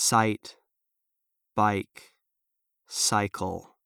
sight, bike, cycle.